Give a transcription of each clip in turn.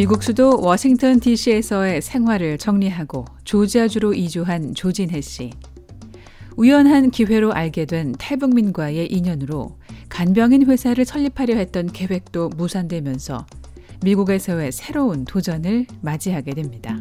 미국 수도 워싱턴 DC에서의 생활을 정리하고 조지아주로 이주한 조진혜 씨. 우연한 기회로 알게 된 탈북민과의 인연으로 간병인 회사를 설립하려 했던 계획도 무산되면서 미국에서의 새로운 도전을 맞이하게 됩니다.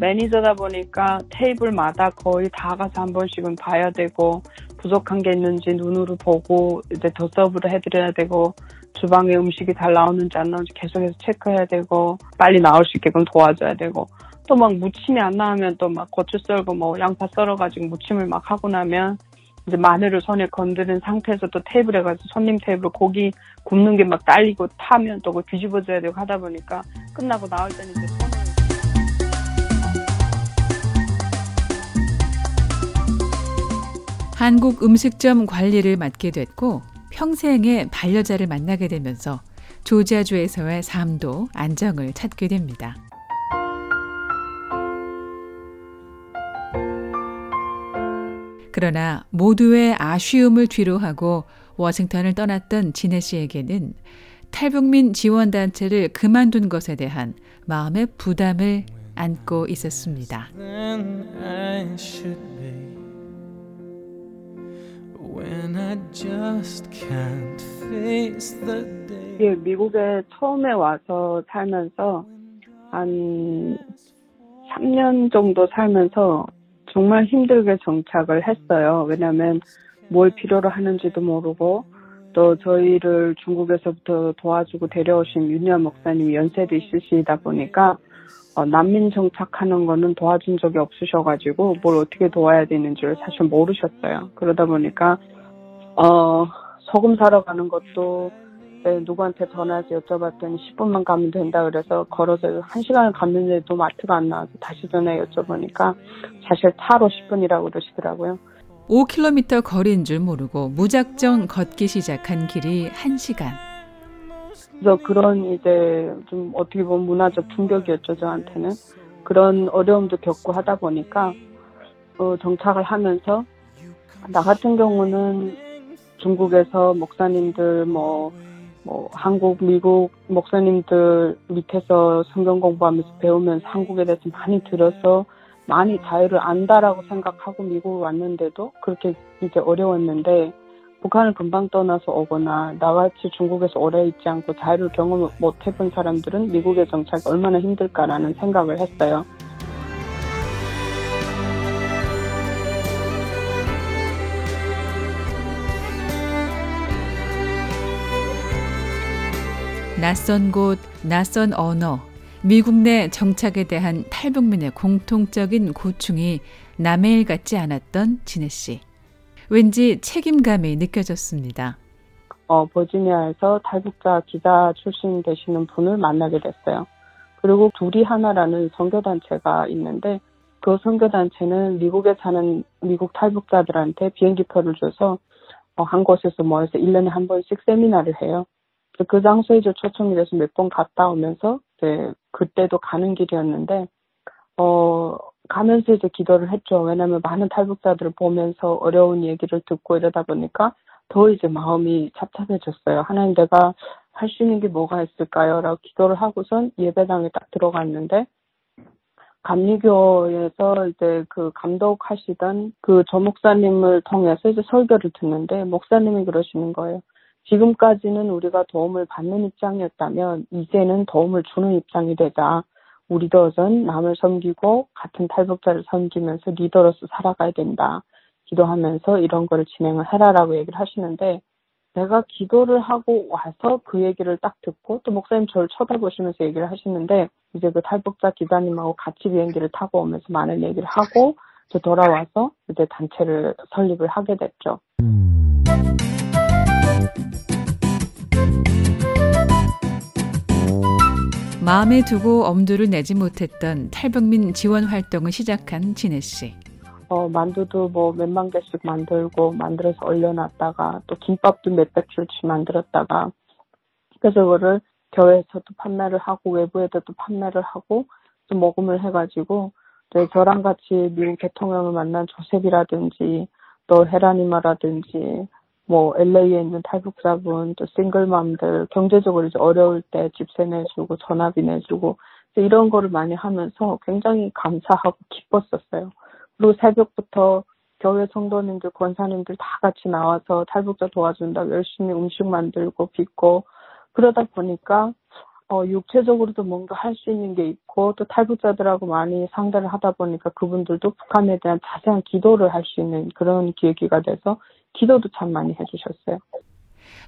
매니저다 보니까 테이블마다 거의 다 가서 한 번씩은 봐야 되고 부족한 게 있는지 눈으로 보고 이제 더 서브를 해드려야 되고 주방에 음식이 잘 나오는지 안 나오는지 계속해서 체크해야 되고 빨리 나올 수 있게끔 도와줘야 되고 또 막 무침이 안 나오면 또 막 고추 썰고 뭐 양파 썰어가지고 무침을 막 하고 나면 이제 마늘을 손에 건드는 상태에서 또 테이블에 가서 손님 테이블 고기 굽는 게 막 딸리고 타면 또 뒤집어줘야 되고 하다 보니까 끝나고 나올 때는 이제 한국 음식점 관리를 맡게 됐고 평생의 반려자를 만나게 되면서 조지아주에서의 삶도 안정을 찾게 됩니다. 그러나 모두의 아쉬움을 뒤로하고 워싱턴을 떠났던 진혜 씨에게는 탈북민 지원단체를 그만둔 것에 대한 마음의 부담을 안고 있었습니다. 예, 미국에 처음에 와서 살면서 한 3년 정도 살면서 정말 힘들게 정착을 했어요. 왜냐하면 뭘 필요로 하는지도 모르고 또 저희를 중국에서부터 도와주고 데려오신 윤여 목사님 연세도 있으시다 보니까 어, 난민 정착하는 거는 도와준 적이 없으셔가지고 뭘 어떻게 도와야 되는지를 사실 모르셨어요. 그러다 보니까 어, 소금 사러 가는 것도 네, 누구한테 전화해서 여쭤봤더니 10분만 가면 된다 그래서 걸어서 1시간을 갔는데도 마트가 안 나와서 다시 전화해 여쭤보니까 사실 차로 10분이라고 그러시더라고요. 5km 거리인 줄 모르고 무작정 걷기 시작한 길이 1시간. 그래서 그런 이제 좀 어떻게 보면 문화적 충격이었죠 저한테는. 그런 어려움도 겪고 하다 보니까 어, 정착을 하면서 나 같은 경우는 중국에서 목사님들 뭐, 뭐 한국 미국 목사님들 밑에서 성경 공부하면서 배우면서 한국에 대해서 많이 들어서 많이 자유를 안다라고 생각하고 미국을 왔는데도 그렇게 이제 어려웠는데 북한을 금방 떠나서 오거나 나같이 중국에서 오래 있지 않고 자유를 경험 못 해본 사람들은 미국의 정착이 얼마나 힘들까라는 생각을 했어요. 낯선 곳, 낯선 언어, 미국 내 정착에 대한 탈북민의 공통적인 고충이 남의 일 같지 않았던 진혜 씨. 왠지 책임감이 느껴졌습니다. 어, 버지니아에서 탈북자 기자 출신 되시는 분을 만나게 됐어요. 그리고 둘이 하나라는 선교단체가 있는데 그 선교단체는 미국에 사는 미국 탈북자들한테 비행기표를 줘서 어, 한 곳에서 모여서 1년에 한 번씩 세미나를 해요. 그 장소에 이제 초청이 돼서 몇 번 갔다 오면서 이제 그때도 가는 길이었는데 어 가면서 이제 기도를 했죠. 왜냐하면 많은 탈북자들을 보면서 어려운 얘기를 듣고 이러다 보니까 더 이제 마음이 답답해졌어요. 하나님 내가 할 수 있는 게 뭐가 있을까요? 라고 기도를 하고선 예배당에 딱 들어갔는데 감리교에서 이제 그 감독하시던 그 조 목사님을 통해서 이제 설교를 듣는데 목사님이 그러시는 거예요. 지금까지는 우리가 도움을 받는 입장이었다면 이제는 도움을 주는 입장이 되자. 우리도 전 남을 섬기고 같은 탈북자를 섬기면서 리더로서 살아가야 된다. 기도하면서 이런 거를 진행을 해라라고 얘기를 하시는데 내가 기도를 하고 와서 그 얘기를 딱 듣고 또 목사님 저를 쳐다보시면서 얘기를 하시는데 이제 그 탈북자 기자님하고 같이 비행기를 타고 오면서 많은 얘기를 하고 이제 돌아와서 이제 단체를 설립을 하게 됐죠. 마음에 두고 엄두를 내지 못했던 탈북민 지원 활동을 시작한 진혜 씨. 어, 만두도 뭐 몇만 개씩 만들고 만들어서 올려놨다가 또 김밥도 몇백 줄씩 만들었다가 그래서 그거를 교회에서도 판매를 하고 외부에도 또 판매를 하고 또 모금을 해가지고 네, 저랑 같이 미국 대통령을 만난 조셉이라든지 또 헤라니마라든지 뭐 LA에 있는 탈북자분 또 싱글맘들 경제적으로 이제 어려울 때 집세 내주고 전화비 내주고 이런 거를 많이 하면서 굉장히 감사하고 기뻤었어요. 그리고 새벽부터 교회 성도님들, 권사님들 다 같이 나와서 탈북자 도와준다 열심히 음식 만들고 빚고 그러다 보니까 어, 육체적으로도 뭔가 할 수 있는 게 있고 또 탈북자들하고 많이 상대를 하다 보니까 그분들도 북한에 대한 자세한 기도를 할 수 있는 그런 계기가 돼서 기도도 참 많이 해주셨어요.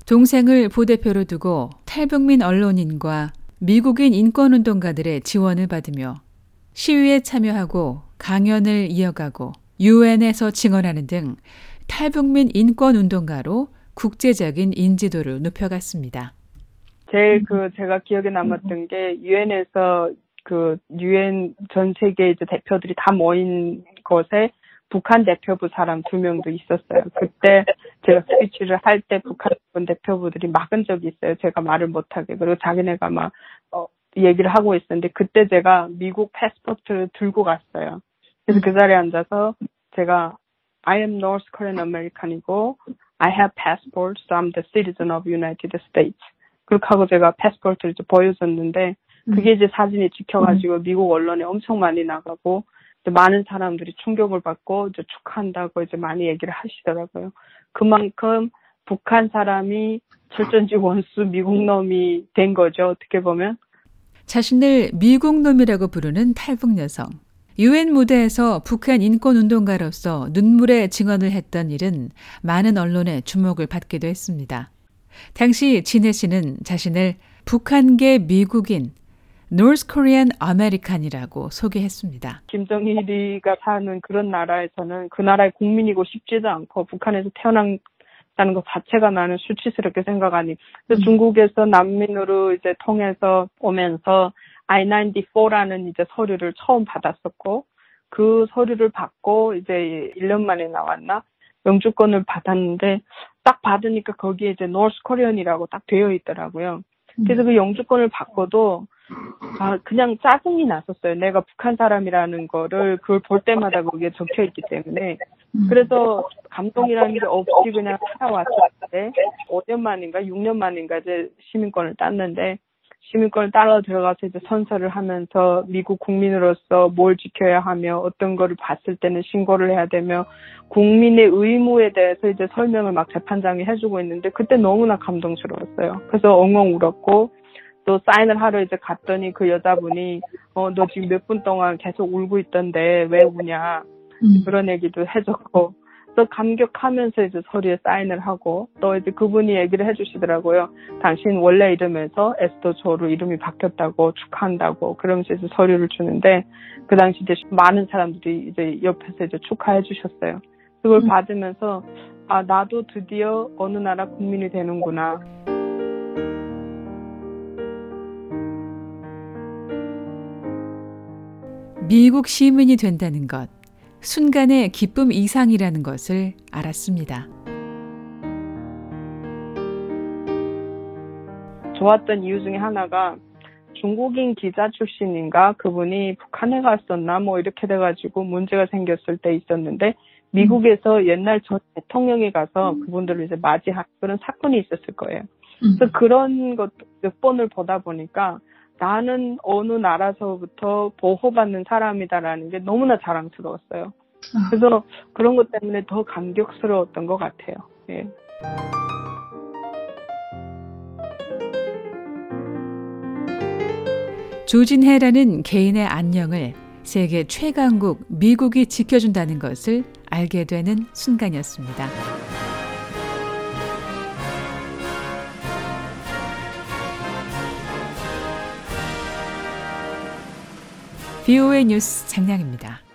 동생을 부대표로 두고 탈북민 언론인과 미국인 인권운동가들의 지원을 받으며 시위에 참여하고 강연을 이어가고 유엔에서 증언하는 등 탈북민 인권운동가로 국제적인 인지도를 높여갔습니다. 제일 그 제가 기억에 남았던 게 유엔에서 그 유엔 전 세계 이제 대표들이 다 모인 곳에 북한 대표부 사람 두 명도 있었어요. 그때 제가 스피치를 할 때 북한 대표부들이 막은 적이 있어요. 제가 말을 못하게. 그리고 자기네가 막, 어, 얘기를 하고 있었는데, 그때 제가 미국 패스포트를 들고 갔어요. 그래서 그 자리에 앉아서 제가 I am North Korean American이고 I have passport, so I'm the citizen of United States. 그렇게 하고 제가 패스포트를 보여줬는데 그게 이제 사진이 찍혀가지고 미국 언론에 엄청 많이 나가고 많은 사람들이 충격을 받고 이제 축하한다고 이제 많이 얘기를 하시더라고요. 그만큼 북한 사람이 철전지 원수 미국 놈이 된 거죠. 어떻게 보면. 자신을 미국 놈이라고 부르는 탈북 여성. 유엔 무대에서 북한 인권 운동가로서 눈물의 증언을 했던 일은 많은 언론의 주목을 받기도 했습니다. 당시 진혜 씨는 자신을 북한계 미국인 North Korean American이라고 소개했습니다. 김정일이가 사는 그런 나라에서는 그 나라의 국민이고 싶지도 않고 북한에서 태어난 다는 것 자체가 나는 수치스럽게 생각하니 음. 중국에서 난민으로 이제 통해서 오면서 I-94라는 이제 서류를 처음 받았었고 그 서류를 받고 이제 1년 만에 나왔나 영주권을 받았는데 딱 받으니까 거기에 이제 North Korean이라고 딱 되어 있더라고요. 그래서 그 영주권을 받고도 아 그냥 짜증이 났었어요. 내가 북한 사람이라는 거를 그걸 볼 때마다 거기에 적혀 있기 때문에 그래서 감동이라는 게 없이 그냥 살아왔을 때 5년 만인가 6년 만인가 이제 시민권을 땄는데 시민권을 따라 들어가서 이제 선서를 하면서 미국 국민으로서 뭘 지켜야 하며 어떤 거를 봤을 때는 신고를 해야 되며 국민의 의무에 대해서 이제 설명을 막 재판장이 해주고 있는데 그때 너무나 감동스러웠어요. 그래서 엉엉 울었고 또 사인을 하러 이제 갔더니 그 여자분이 어 너 지금 몇 분 동안 계속 울고 있던데 왜 우냐 음. 그런 얘기도 해줬고 또 감격하면서 이제 서류에 사인을 하고 또 이제 그분이 얘기를 해주시더라고요. 당신 원래 이름에서 에스더 조로 이름이 바뀌었다고 축하한다고 그러면서 이제 서류를 주는데 그 당시 이제 많은 사람들이 이제 옆에서 이제 축하해 주셨어요. 그걸 음. 받으면서 아 나도 드디어 어느 나라 국민이 되는구나. 미국 시민이 된다는 것. 순간의 기쁨 이상이라는 것을 알았습니다. 좋았던 이유 중에 하나가 중국인 기자 출신인가 그분이 북한에 갔었나 뭐 이렇게 돼가지고 문제가 생겼을 때 있었는데 미국에서 옛날 전 대통령이 가서 그분들을 이제 맞이한 그런 사건이 있었을 거예요. 그래서 그런 것 몇 번을 보다 보니까 나는 어느 나라서부터 보호받는 사람이다라는 게 너무나 자랑스러웠어요. 아. 그래서 그런 것 때문에 더 감격스러웠던 것 같아요. 예. 조진해라는 개인의 안녕을 세계 최강국 미국이 지켜준다는 것을 알게 되는 순간이었습니다. BOA 뉴스 장량입니다.